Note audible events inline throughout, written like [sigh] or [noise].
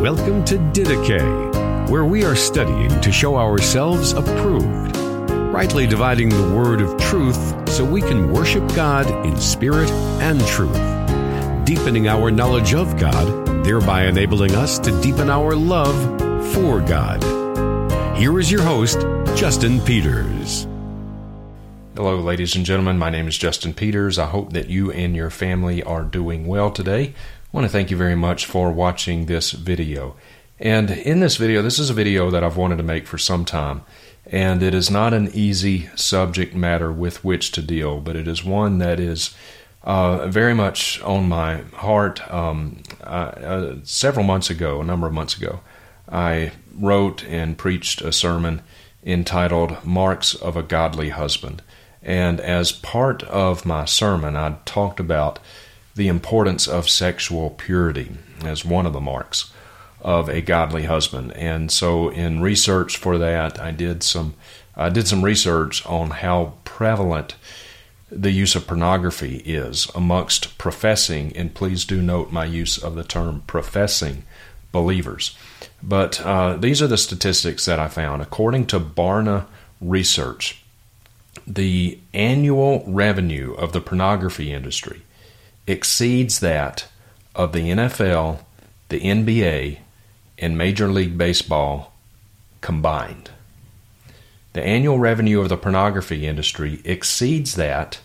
Welcome to Didache, where we are studying to show ourselves approved, rightly dividing the word of truth so we can worship God in spirit and truth, deepening our knowledge of God, thereby enabling us to deepen our love for God. Here is your host, Justin Peters. Hello, ladies and gentlemen. My name is Justin Peters. I hope that you and your family are doing well today. Want to thank you very much for watching this video. And in this video, this is a video that I've wanted to make for some time. And it is not an easy subject matter with which to deal, but it is one that is uh, very much on my heart. Um, uh, several months ago, a number of months ago, I wrote and preached a sermon entitled Marks of a Godly Husband. And as part of my sermon, I talked about the importance of sexual purity as one of the marks of a godly husband. And so in research for that, I did some I did some research on how prevalent the use of pornography is amongst professing, and please do note my use of the term professing believers. But uh, these are the statistics that I found. According to Barna Research, the annual revenue of the pornography industry exceeds that of the NFL, the NBA, and Major League Baseball combined. The annual revenue of the pornography industry exceeds that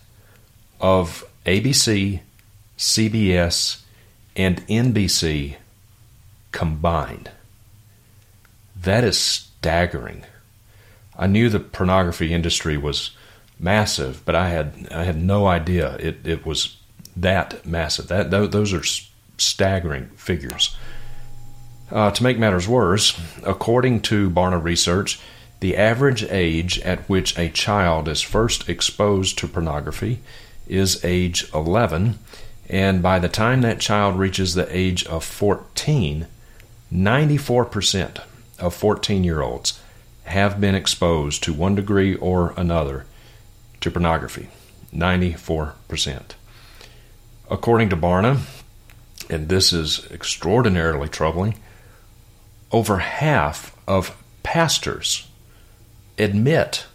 of ABC, CBS, and NBC combined. That is staggering. I knew the pornography industry was massive, but I had I had no idea it, it was that massive. That those are staggering figures. Uh, to make matters worse, according to Barna Research, the average age at which a child is first exposed to pornography is age 11, and by the time that child reaches the age of 14, 94% of 14 year olds have been exposed to one degree or another to pornography. 94%. According to Barna, and this is extraordinarily troubling, over half of pastors admit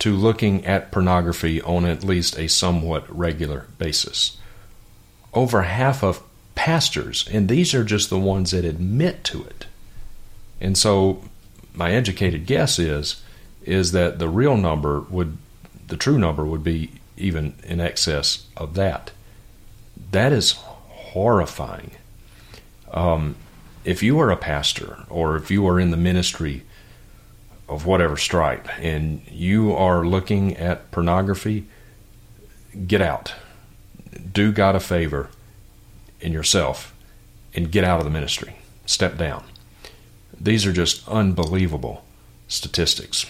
to looking at pornography on at least a somewhat regular basis. Over half of pastors, and these are just the ones that admit to it. And so my educated guess is is that the real number would the true number would be even in excess of that. That is horrifying. Um, if you are a pastor or if you are in the ministry of whatever stripe and you are looking at pornography, get out. Do God a favor in yourself and get out of the ministry. Step down. These are just unbelievable statistics.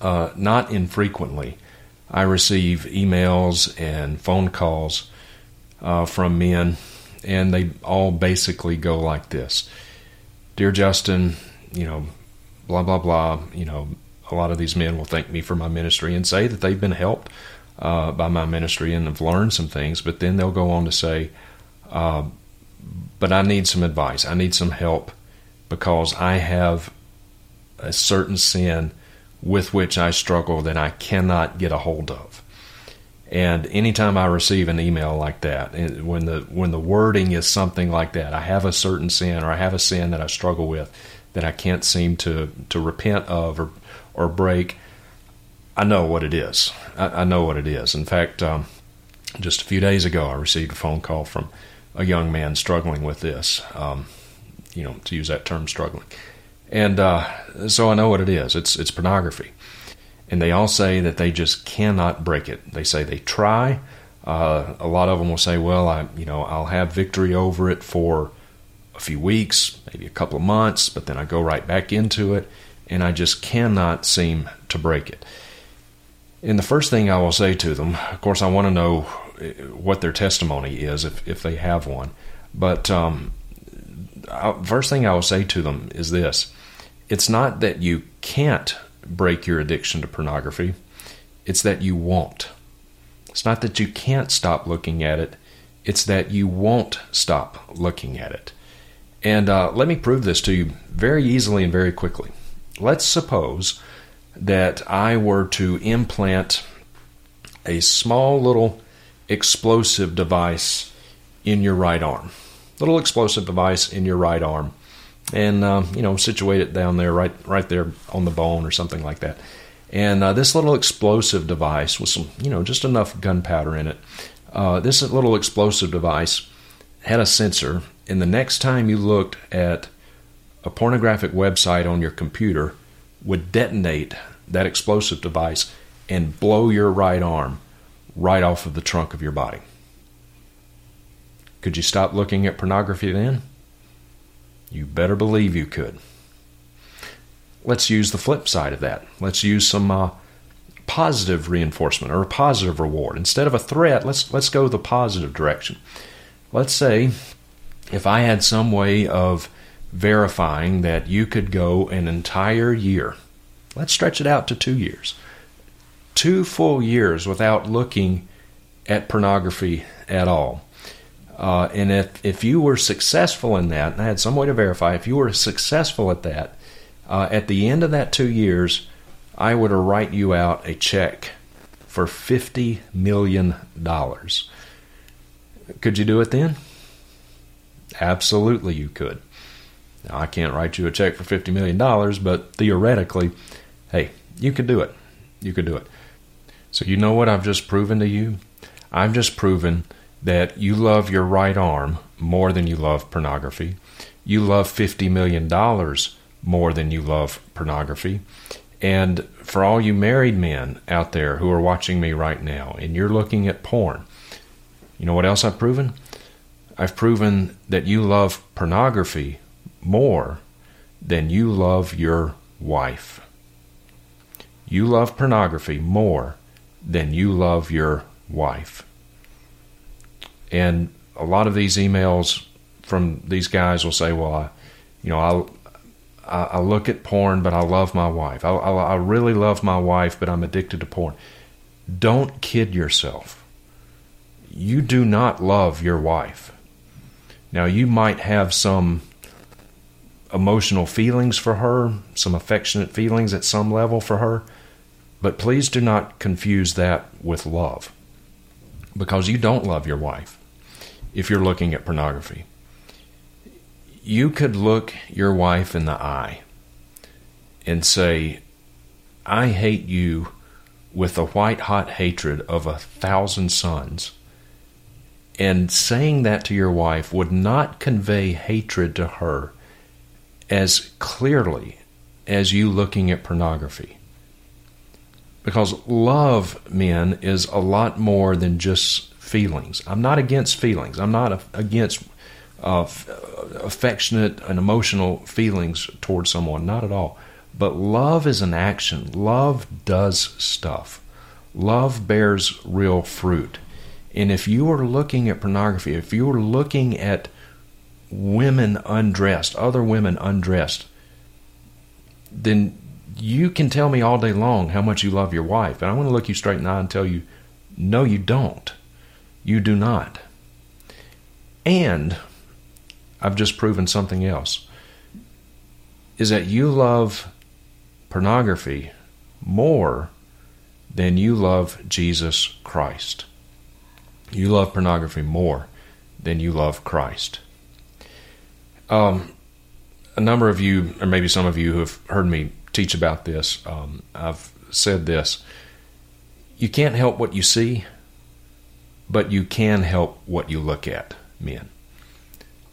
Uh, not infrequently, I receive emails and phone calls uh, from men, and they all basically go like this Dear Justin, you know, blah, blah, blah. You know, a lot of these men will thank me for my ministry and say that they've been helped uh, by my ministry and have learned some things, but then they'll go on to say, uh, But I need some advice. I need some help because I have a certain sin with which I struggle that I cannot get a hold of. And anytime I receive an email like that, when the when the wording is something like that, I have a certain sin or I have a sin that I struggle with that I can't seem to to repent of or or break. I know what it is. I, I know what it is. In fact, um, just a few days ago, I received a phone call from a young man struggling with this. Um, you know, to use that term, struggling. And uh, so I know what it is. It's it's pornography and they all say that they just cannot break it. They say they try. Uh, a lot of them will say, "Well, I, you know, I'll have victory over it for a few weeks, maybe a couple of months, but then I go right back into it, and I just cannot seem to break it." And the first thing I will say to them, of course, I want to know uh, what their testimony is if if they have one. But um, first thing I will say to them is this: It's not that you can't break your addiction to pornography. It's that you won't. It's not that you can't stop looking at it, it's that you won't stop looking at it. And uh, let me prove this to you very easily and very quickly. Let's suppose that I were to implant a small little explosive device in your right arm. Little explosive device in your right arm. And, uh, you know, situate it down there, right, right there on the bone or something like that. And uh, this little explosive device with some, you know, just enough gunpowder in it. Uh, this little explosive device had a sensor, and the next time you looked at a pornographic website on your computer, would detonate that explosive device and blow your right arm right off of the trunk of your body. Could you stop looking at pornography then? You better believe you could. Let's use the flip side of that. Let's use some uh, positive reinforcement or a positive reward. Instead of a threat, let's let's go the positive direction. Let's say if I had some way of verifying that you could go an entire year, let's stretch it out to two years, two full years without looking at pornography at all. Uh, and if, if you were successful in that, and I had some way to verify, if you were successful at that, uh, at the end of that two years, I would write you out a check for $50 million. Could you do it then? Absolutely, you could. Now, I can't write you a check for $50 million, but theoretically, hey, you could do it. You could do it. So, you know what I've just proven to you? I've just proven that you love your right arm more than you love pornography. You love $50 million more than you love pornography. And for all you married men out there who are watching me right now and you're looking at porn, you know what else I've proven? I've proven that you love pornography more than you love your wife. You love pornography more than you love your wife. And a lot of these emails from these guys will say, "Well, I, you know, I, I look at porn, but I love my wife. I, I, I really love my wife, but I'm addicted to porn." Don't kid yourself. You do not love your wife. Now, you might have some emotional feelings for her, some affectionate feelings at some level for her, but please do not confuse that with love because you don't love your wife if you're looking at pornography. You could look your wife in the eye and say, I hate you with the white hot hatred of a thousand suns. And saying that to your wife would not convey hatred to her as clearly as you looking at pornography. Because love, men, is a lot more than just feelings. I'm not against feelings. I'm not against uh, affectionate and emotional feelings towards someone. Not at all. But love is an action. Love does stuff. Love bears real fruit. And if you are looking at pornography, if you are looking at women undressed, other women undressed, then you can tell me all day long how much you love your wife. And I want to look you straight in the eye and tell you, no, you don't. You do not. And I've just proven something else is that you love pornography more than you love Jesus Christ. You love pornography more than you love Christ. Um, a number of you, or maybe some of you who have heard me teach about this, um, I've said this. You can't help what you see, but you can help what you look at, men.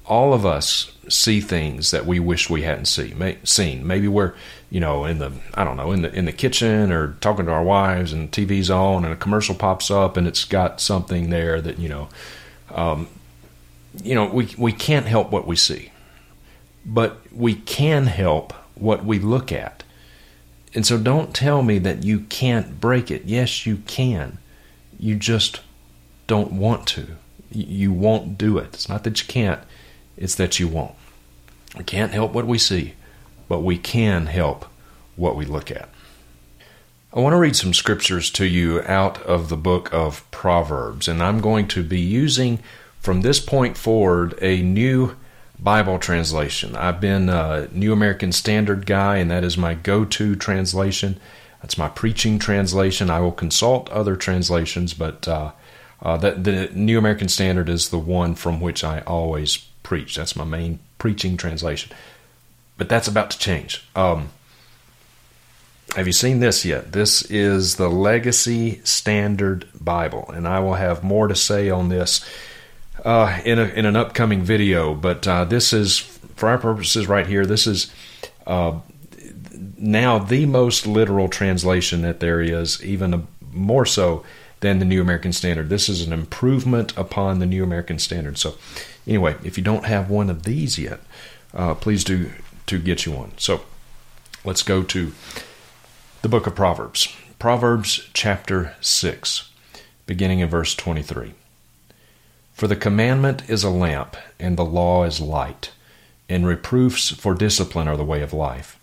All of us see things that we wish we hadn't see, may, seen. Maybe we're, you know, in the I don't know, in the in the kitchen or talking to our wives, and TV's on, and a commercial pops up, and it's got something there that you know, um, you know, we we can't help what we see but we can help what we look at. And so don't tell me that you can't break it. Yes, you can. You just don't want to. You won't do it. It's not that you can't, it's that you won't. We can't help what we see, but we can help what we look at. I want to read some scriptures to you out of the book of Proverbs, and I'm going to be using from this point forward a new Bible translation. I've been a New American Standard guy, and that is my go to translation. That's my preaching translation. I will consult other translations, but uh, uh, the, the New American Standard is the one from which I always preach. That's my main preaching translation. But that's about to change. Um, have you seen this yet? This is the Legacy Standard Bible, and I will have more to say on this uh, in, a, in an upcoming video. But uh, this is, for our purposes right here, this is uh, now the most literal translation that there is, even more so than the New American Standard. This is an improvement upon the New American Standard. So, anyway, if you don't have one of these yet, uh, please do to get you one. So, let's go to the book of Proverbs. Proverbs chapter 6, beginning in verse 23. For the commandment is a lamp, and the law is light, and reproofs for discipline are the way of life,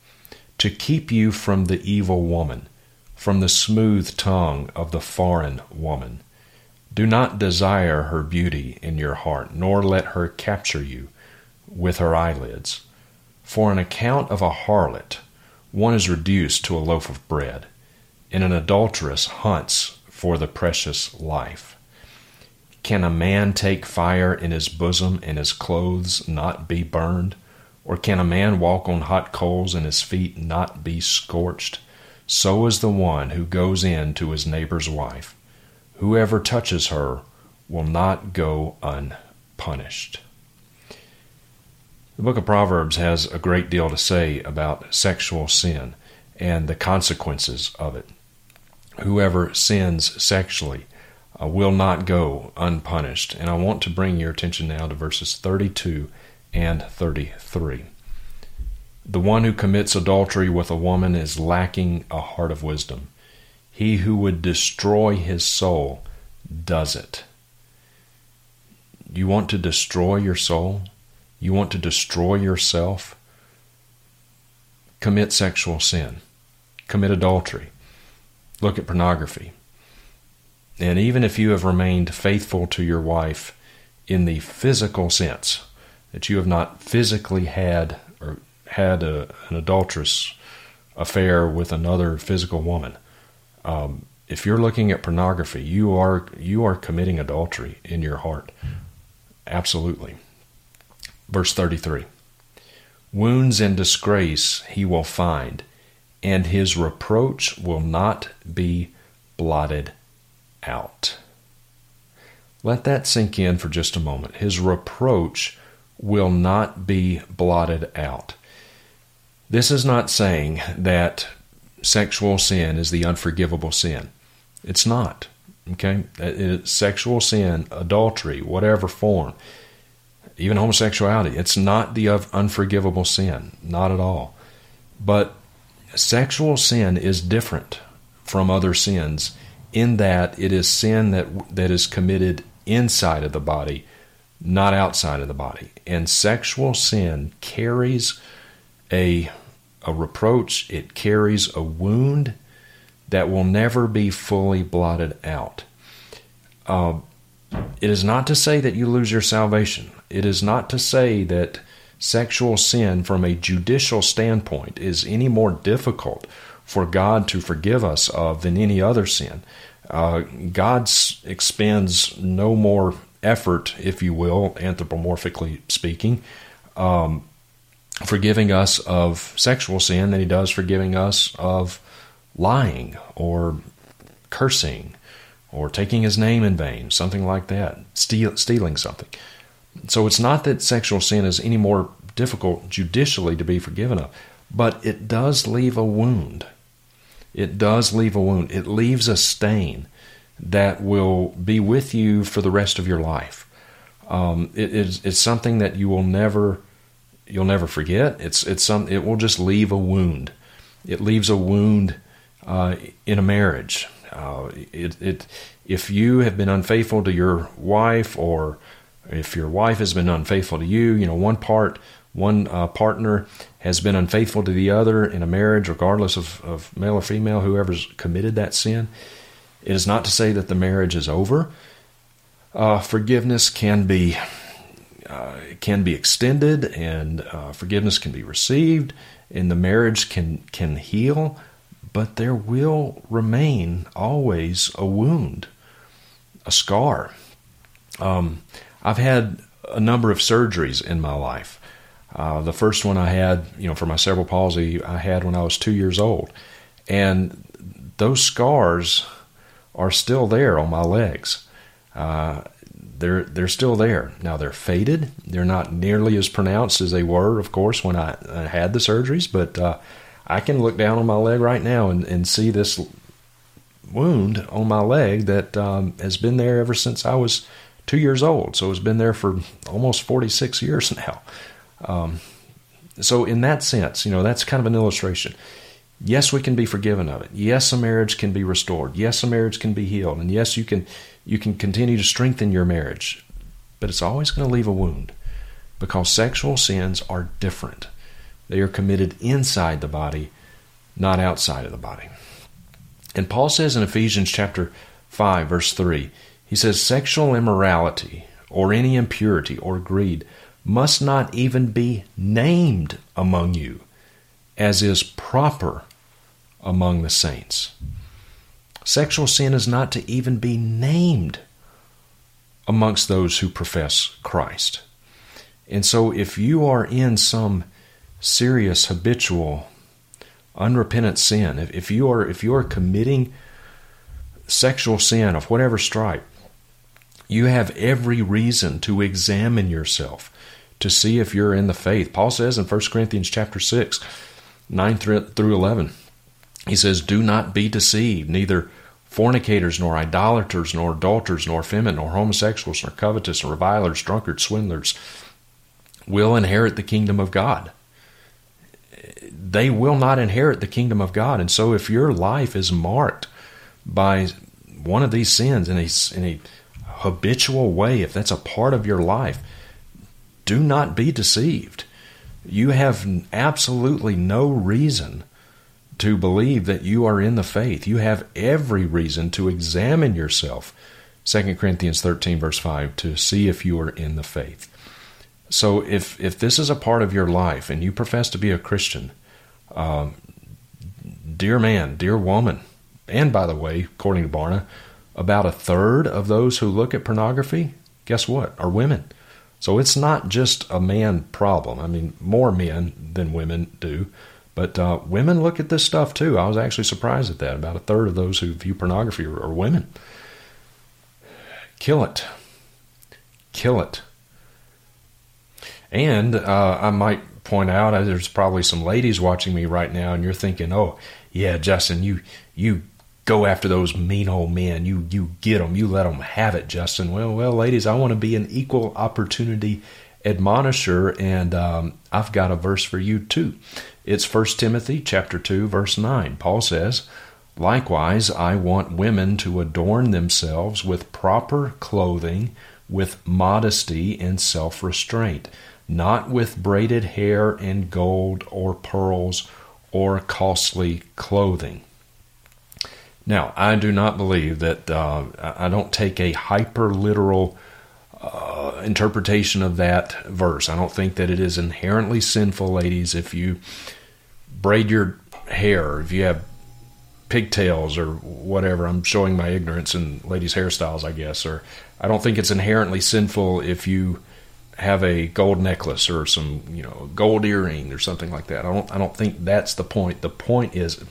to keep you from the evil woman, from the smooth tongue of the foreign woman. Do not desire her beauty in your heart, nor let her capture you with her eyelids. For an account of a harlot, one is reduced to a loaf of bread, and an adulteress hunts for the precious life. Can a man take fire in his bosom and his clothes not be burned? Or can a man walk on hot coals and his feet not be scorched? So is the one who goes in to his neighbor's wife. Whoever touches her will not go unpunished. The book of Proverbs has a great deal to say about sexual sin and the consequences of it. Whoever sins sexually uh, will not go unpunished. And I want to bring your attention now to verses 32 and 33. The one who commits adultery with a woman is lacking a heart of wisdom. He who would destroy his soul does it. You want to destroy your soul? You want to destroy yourself? Commit sexual sin. Commit adultery. Look at pornography. And even if you have remained faithful to your wife in the physical sense, that you have not physically had or had a, an adulterous affair with another physical woman, um, if you're looking at pornography, you are you are committing adultery in your heart. Absolutely. Verse 33 Wounds and disgrace he will find, and his reproach will not be blotted out. Let that sink in for just a moment. His reproach will not be blotted out. This is not saying that sexual sin is the unforgivable sin. It's not. Okay? Sexual sin, adultery, whatever form, even homosexuality. It's not the unforgivable sin, not at all. But sexual sin is different from other sins in that it is sin that that is committed inside of the body, not outside of the body. And sexual sin carries a a reproach, it carries a wound that will never be fully blotted out. Uh, it is not to say that you lose your salvation. It is not to say that sexual sin, from a judicial standpoint, is any more difficult for God to forgive us of than any other sin. Uh, God expends no more effort, if you will, anthropomorphically speaking, um, forgiving us of sexual sin than He does forgiving us of lying or cursing or taking His name in vain, something like that, steal, stealing something. So it's not that sexual sin is any more difficult judicially to be forgiven of, but it does leave a wound. It does leave a wound. It leaves a stain that will be with you for the rest of your life. Um, it, it's, it's something that you will never you'll never forget. It's it's some it will just leave a wound. It leaves a wound uh, in a marriage. Uh, it, it if you have been unfaithful to your wife or if your wife has been unfaithful to you, you know, one part, one uh, partner has been unfaithful to the other in a marriage, regardless of, of male or female, whoever's committed that sin. It is not to say that the marriage is over. Uh, forgiveness can be uh, can be extended and uh, forgiveness can be received and the marriage can can heal, but there will remain always a wound, a scar. Um, I've had a number of surgeries in my life. Uh, the first one I had, you know, for my cerebral palsy, I had when I was two years old, and those scars are still there on my legs. Uh, they're they're still there. Now they're faded. They're not nearly as pronounced as they were, of course, when I, I had the surgeries. But uh, I can look down on my leg right now and, and see this wound on my leg that um, has been there ever since I was two years old. So it's been there for almost 46 years [laughs] now. Um, so in that sense, you know, that's kind of an illustration. Yes, we can be forgiven of it. Yes, a marriage can be restored. Yes, a marriage can be healed. And yes, you can you can continue to strengthen your marriage, but it's always going to leave a wound because sexual sins are different. They are committed inside the body, not outside of the body. And Paul says in Ephesians chapter 5 verse 3, he says sexual immorality or any impurity or greed must not even be named among you as is proper among the saints. Sexual sin is not to even be named amongst those who profess Christ. And so, if you are in some serious, habitual, unrepentant sin, if, if you are if you are committing sexual sin of whatever stripe, you have every reason to examine yourself to see if you're in the faith. Paul says in 1 Corinthians chapter 6, 9 through 11, he says, Do not be deceived, neither fornicators, nor idolaters, nor adulterers, nor effeminate, nor homosexuals, nor covetous, nor revilers, drunkards, swindlers will inherit the kingdom of God. They will not inherit the kingdom of God. And so if your life is marked by one of these sins in a, in a habitual way, if that's a part of your life, do not be deceived. You have absolutely no reason to believe that you are in the faith. You have every reason to examine yourself. 2 Corinthians 13, verse 5, to see if you are in the faith. So, if, if this is a part of your life and you profess to be a Christian, um, dear man, dear woman, and by the way, according to Barna, about a third of those who look at pornography, guess what, are women. So it's not just a man problem. I mean, more men than women do. But uh, women look at this stuff too. I was actually surprised at that. About a third of those who view pornography are, are women. Kill it. Kill it. And uh, I might point out uh, there's probably some ladies watching me right now, and you're thinking, "Oh, yeah, Justin, you you go after those mean old men. You you get them. You let them have it, Justin." Well, well, ladies, I want to be an equal opportunity admonisher, and um, I've got a verse for you too. It's First Timothy chapter 2 verse 9. Paul says, "Likewise, I want women to adorn themselves with proper clothing, with modesty and self-restraint, not with braided hair and gold or pearls or costly clothing." Now, I do not believe that uh, I don't take a hyper literal uh, interpretation of that verse. I don't think that it is inherently sinful, ladies, if you braid your hair, if you have pigtails or whatever. I'm showing my ignorance in ladies' hairstyles, I guess. Or I don't think it's inherently sinful if you have a gold necklace or some, you know, gold earring or something like that. I don't I don't think that's the point. The point is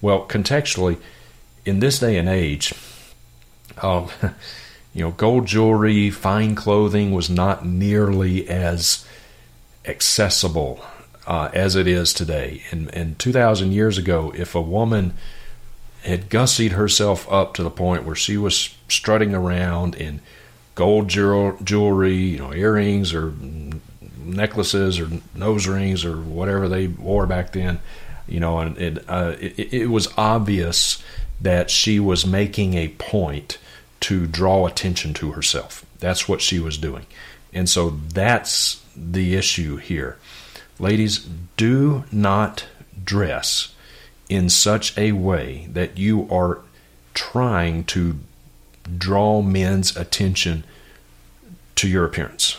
well, contextually, in this day and age, um, [laughs] you know, gold jewelry, fine clothing was not nearly as accessible uh, as it is today. And, and 2,000 years ago, if a woman had gussied herself up to the point where she was strutting around in gold jewelry, you know, earrings or necklaces or nose rings or whatever they wore back then, you know, and it, uh, it, it was obvious that she was making a point to draw attention to herself. That's what she was doing. And so that's the issue here. Ladies, do not dress in such a way that you are trying to draw men's attention to your appearance.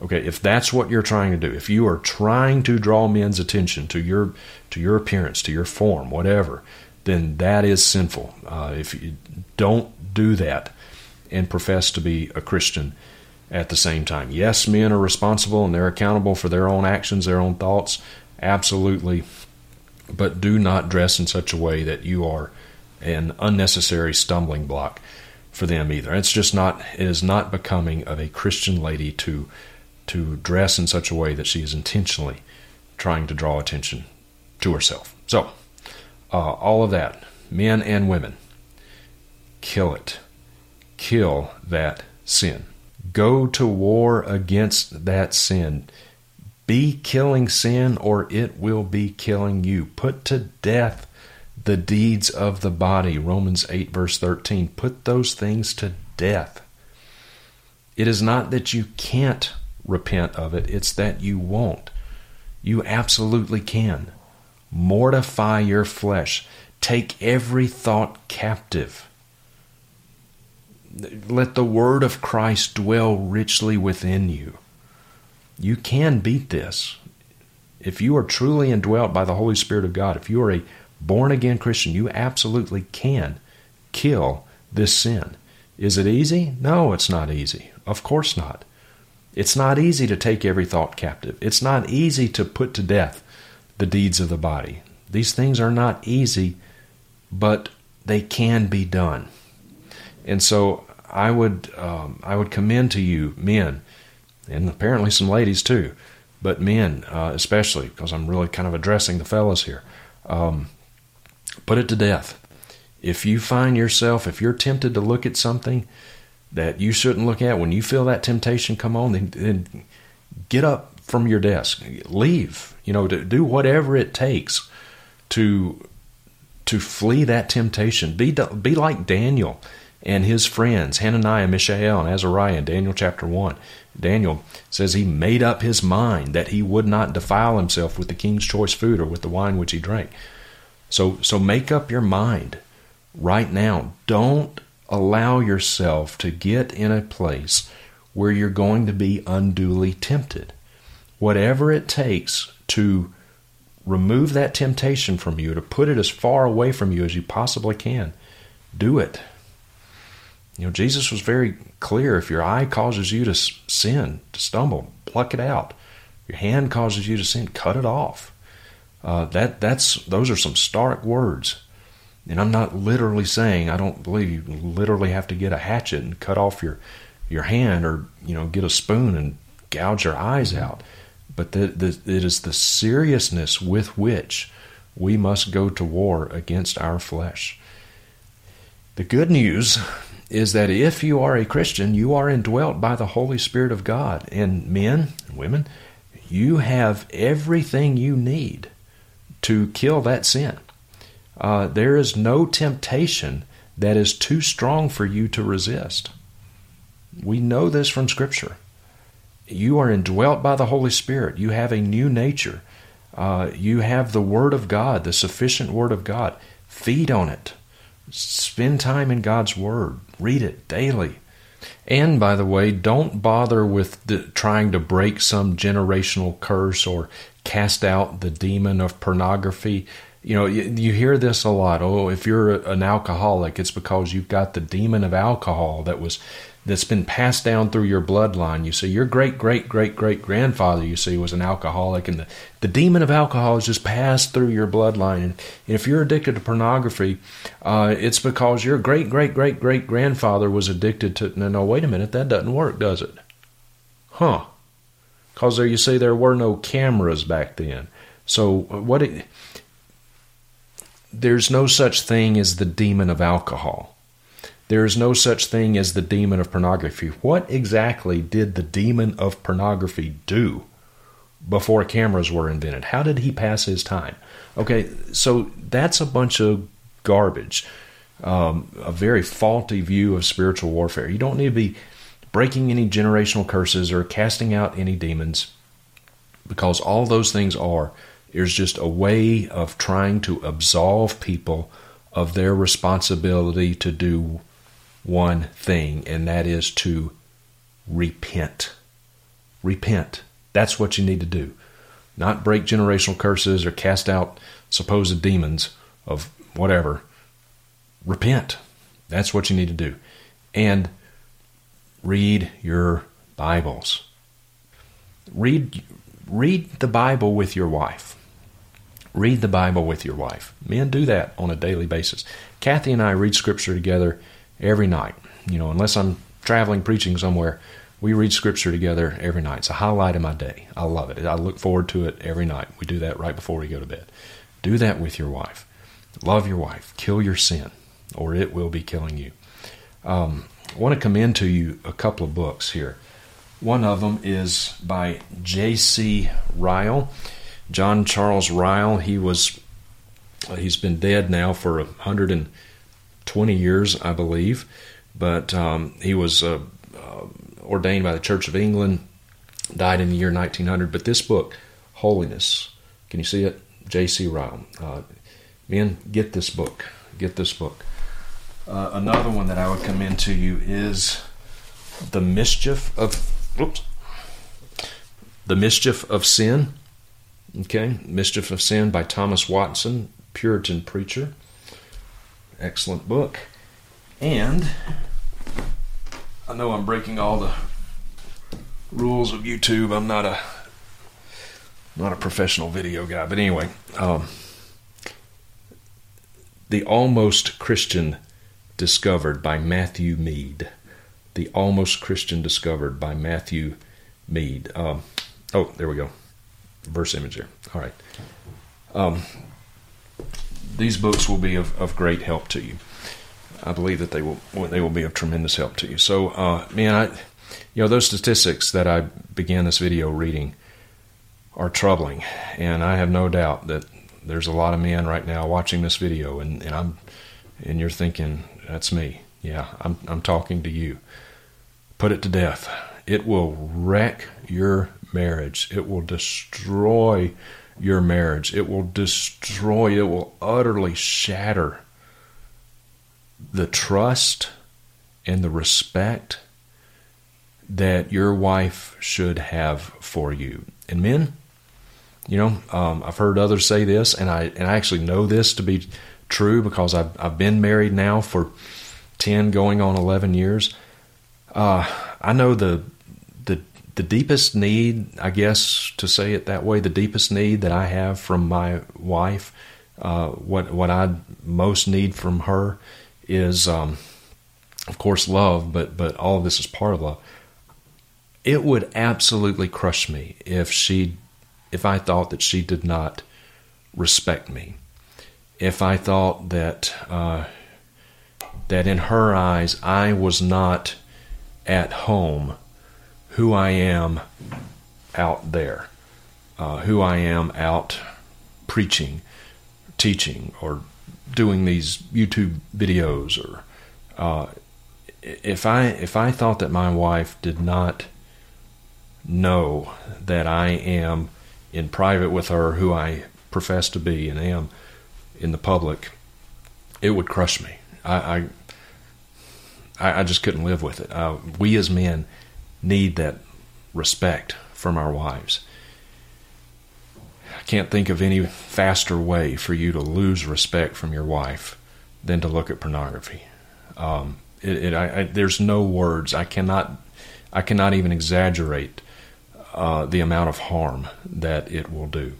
Okay, if that's what you're trying to do, if you are trying to draw men's attention to your to your appearance, to your form, whatever, then that is sinful. Uh, if you don't do that and profess to be a Christian at the same time, yes, men are responsible and they're accountable for their own actions, their own thoughts, absolutely, but do not dress in such a way that you are an unnecessary stumbling block for them either. It's just not it is not becoming of a Christian lady to to dress in such a way that she is intentionally trying to draw attention to herself. So, uh, all of that, men and women, kill it. Kill that sin. Go to war against that sin. Be killing sin, or it will be killing you. Put to death the deeds of the body. Romans 8, verse 13. Put those things to death. It is not that you can't repent of it, it's that you won't. You absolutely can. Mortify your flesh. Take every thought captive. Let the word of Christ dwell richly within you. You can beat this. If you are truly indwelt by the Holy Spirit of God, if you are a born again Christian, you absolutely can kill this sin. Is it easy? No, it's not easy. Of course not. It's not easy to take every thought captive. It's not easy to put to death the deeds of the body. These things are not easy, but they can be done. And so I would um, I would commend to you men, and apparently some ladies too, but men uh, especially because I'm really kind of addressing the fellas here. Um, put it to death. If you find yourself, if you're tempted to look at something that you shouldn't look at, when you feel that temptation come on, then, then get up from your desk, leave. You know, do whatever it takes to to flee that temptation. Be be like Daniel and his friends, Hananiah, Mishael, and Azariah in Daniel chapter 1. Daniel says he made up his mind that he would not defile himself with the king's choice food or with the wine which he drank. So, so make up your mind right now. Don't allow yourself to get in a place where you're going to be unduly tempted. Whatever it takes to remove that temptation from you, to put it as far away from you as you possibly can, do it. You know, Jesus was very clear if your eye causes you to sin, to stumble, pluck it out. Your hand causes you to sin, cut it off. Uh, that that's those are some stark words. And I'm not literally saying I don't believe you literally have to get a hatchet and cut off your your hand or you know get a spoon and gouge your eyes out. But the, the, it is the seriousness with which we must go to war against our flesh. The good news is that if you are a Christian, you are indwelt by the Holy Spirit of God. And men and women, you have everything you need to kill that sin. Uh, there is no temptation that is too strong for you to resist. We know this from Scripture. You are indwelt by the Holy Spirit. You have a new nature. Uh, you have the Word of God, the sufficient Word of God. Feed on it. Spend time in God's Word. Read it daily. And by the way, don't bother with the, trying to break some generational curse or cast out the demon of pornography. You know, you, you, hear this a lot. Oh, if you're an alcoholic, it's because you've got the demon of alcohol that was that's been passed down through your bloodline. You see, your great great great great grandfather, you see, was an alcoholic, and the, the demon of alcohol is just passed through your bloodline. And if you're addicted to pornography, uh, it's because your great great great great grandfather was addicted to. No, no, wait a minute, that doesn't work, does it? Huh? Because there, you see, there were no cameras back then. So what? It, there's no such thing as the demon of alcohol. There is no such thing as the demon of pornography. What exactly did the demon of pornography do before cameras were invented? How did he pass his time? Okay, so that's a bunch of garbage, um, a very faulty view of spiritual warfare. You don't need to be breaking any generational curses or casting out any demons because all those things are is just a way of trying to absolve people of their responsibility to do one thing, and that is to repent. repent. That's what you need to do. Not break generational curses or cast out supposed demons of whatever. Repent. That's what you need to do. And read your Bibles. Read read the Bible with your wife. Read the Bible with your wife. Men do that on a daily basis. Kathy and I read scripture together every night. You know, unless I'm traveling preaching somewhere, we read scripture together every night. It's a highlight of my day. I love it. I look forward to it every night. We do that right before we go to bed. Do that with your wife. Love your wife. Kill your sin, or it will be killing you. Um, I want to commend to you a couple of books here. One of them is by J.C. Ryle. John Charles Ryle. He was he's been dead now for 120 years, I believe, but um, he was uh, uh, ordained by the Church of England. Died in the year 1900. But this book, Holiness, can you see it? J.C. Ryle. Uh, men, get this book. Get this book. Uh, another one that I would commend to you is The Mischief of Oops. The Mischief of Sin. Okay, Mischief of Sin by Thomas Watson, Puritan preacher. Excellent book. And I know I'm breaking all the rules of YouTube. I'm not a not a professional video guy, but anyway, um, the Almost Christian Discovered by Matthew Mead. The Almost Christian Discovered by Matthew Mead. Um, oh, there we go. Verse image there. All right. Um, these books will be of, of great help to you. I believe that they will they will be of tremendous help to you. So, uh, man, I, you know, those statistics that I began this video reading are troubling, and I have no doubt that there's a lot of men right now watching this video, and, and I'm and you're thinking that's me. Yeah, I'm I'm talking to you. Put it to death. It will wreck your marriage. It will destroy your marriage. It will destroy, it will utterly shatter the trust and the respect that your wife should have for you. And men, you know, um, I've heard others say this, and I and I actually know this to be true because I've I've been married now for ten, going on eleven years. Uh, I know the the deepest need, I guess, to say it that way, the deepest need that I have from my wife, uh, what what I most need from her is, um, of course, love. But but all of this is part of love. It would absolutely crush me if she, if I thought that she did not respect me, if I thought that uh, that in her eyes I was not at home who I am out there, uh, who I am out preaching, teaching, or doing these YouTube videos, or uh, if I if I thought that my wife did not know that I am in private with her who I profess to be and am in the public, it would crush me. I I, I just couldn't live with it. Uh, we as men need that respect from our wives. I can't think of any faster way for you to lose respect from your wife than to look at pornography. Um, it, it, I, I, there's no words. I cannot, I cannot even exaggerate uh, the amount of harm that it will do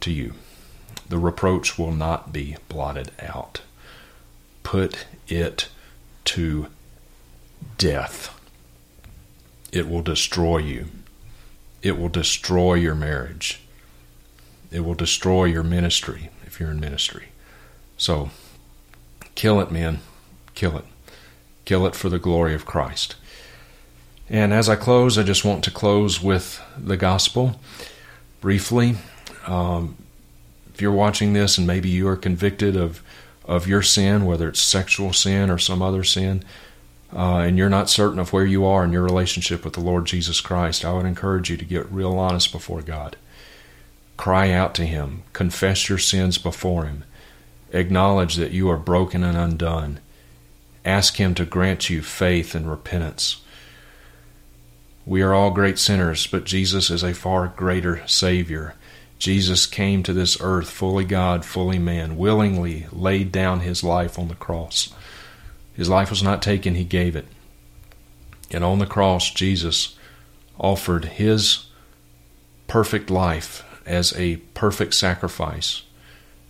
to you. The reproach will not be blotted out. Put it to death it will destroy you. It will destroy your marriage. It will destroy your ministry if you're in ministry. So, kill it, man. Kill it. Kill it for the glory of Christ. And as I close, I just want to close with the gospel briefly. Um, if you're watching this and maybe you are convicted of, of your sin, whether it's sexual sin or some other sin, uh, and you're not certain of where you are in your relationship with the Lord Jesus Christ, I would encourage you to get real honest before God. Cry out to Him, confess your sins before Him, acknowledge that you are broken and undone. Ask Him to grant you faith and repentance. We are all great sinners, but Jesus is a far greater Savior. Jesus came to this earth fully God, fully man, willingly laid down his life on the cross. His life was not taken, he gave it. And on the cross, Jesus offered his perfect life as a perfect sacrifice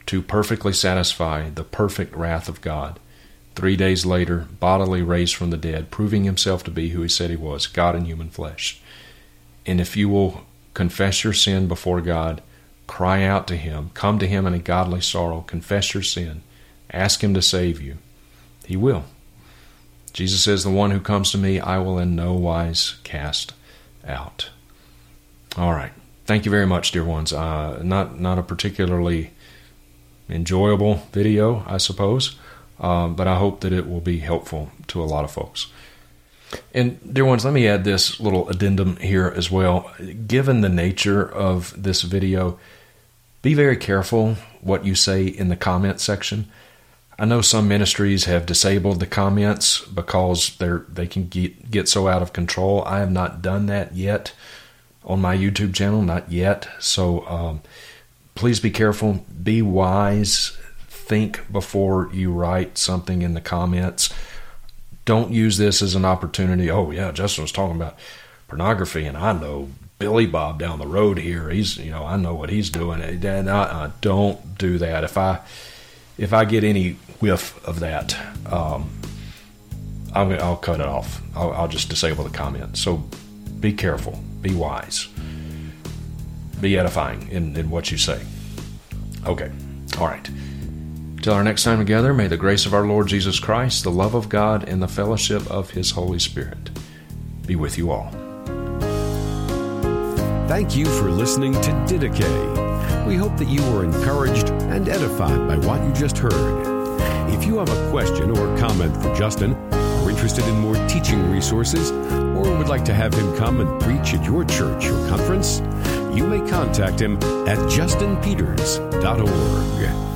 to perfectly satisfy the perfect wrath of God. Three days later, bodily raised from the dead, proving himself to be who he said he was God in human flesh. And if you will confess your sin before God, cry out to him, come to him in a godly sorrow, confess your sin, ask him to save you, he will. Jesus says, The one who comes to me, I will in no wise cast out. All right. Thank you very much, dear ones. Uh, not not a particularly enjoyable video, I suppose, uh, but I hope that it will be helpful to a lot of folks. And dear ones, let me add this little addendum here as well. Given the nature of this video, be very careful what you say in the comment section. I know some ministries have disabled the comments because they're they can get get so out of control. I have not done that yet on my YouTube channel, not yet. So um, please be careful, be wise, think before you write something in the comments. Don't use this as an opportunity. Oh yeah, Justin was talking about pornography, and I know Billy Bob down the road here. He's you know I know what he's doing. And I, I don't do that. If I if I get any whiff of that, um, i will cut it off. I'll, I'll just disable the comment. So be careful, be wise, be edifying in, in what you say. Okay, all right. Till our next time together, may the grace of our Lord Jesus Christ, the love of God, and the fellowship of His Holy Spirit be with you all. Thank you for listening to Didache. We hope that you were encouraged and edified by what you just heard. If you have a question or comment for Justin, are interested in more teaching resources, or would like to have him come and preach at your church or conference, you may contact him at justinpeters.org.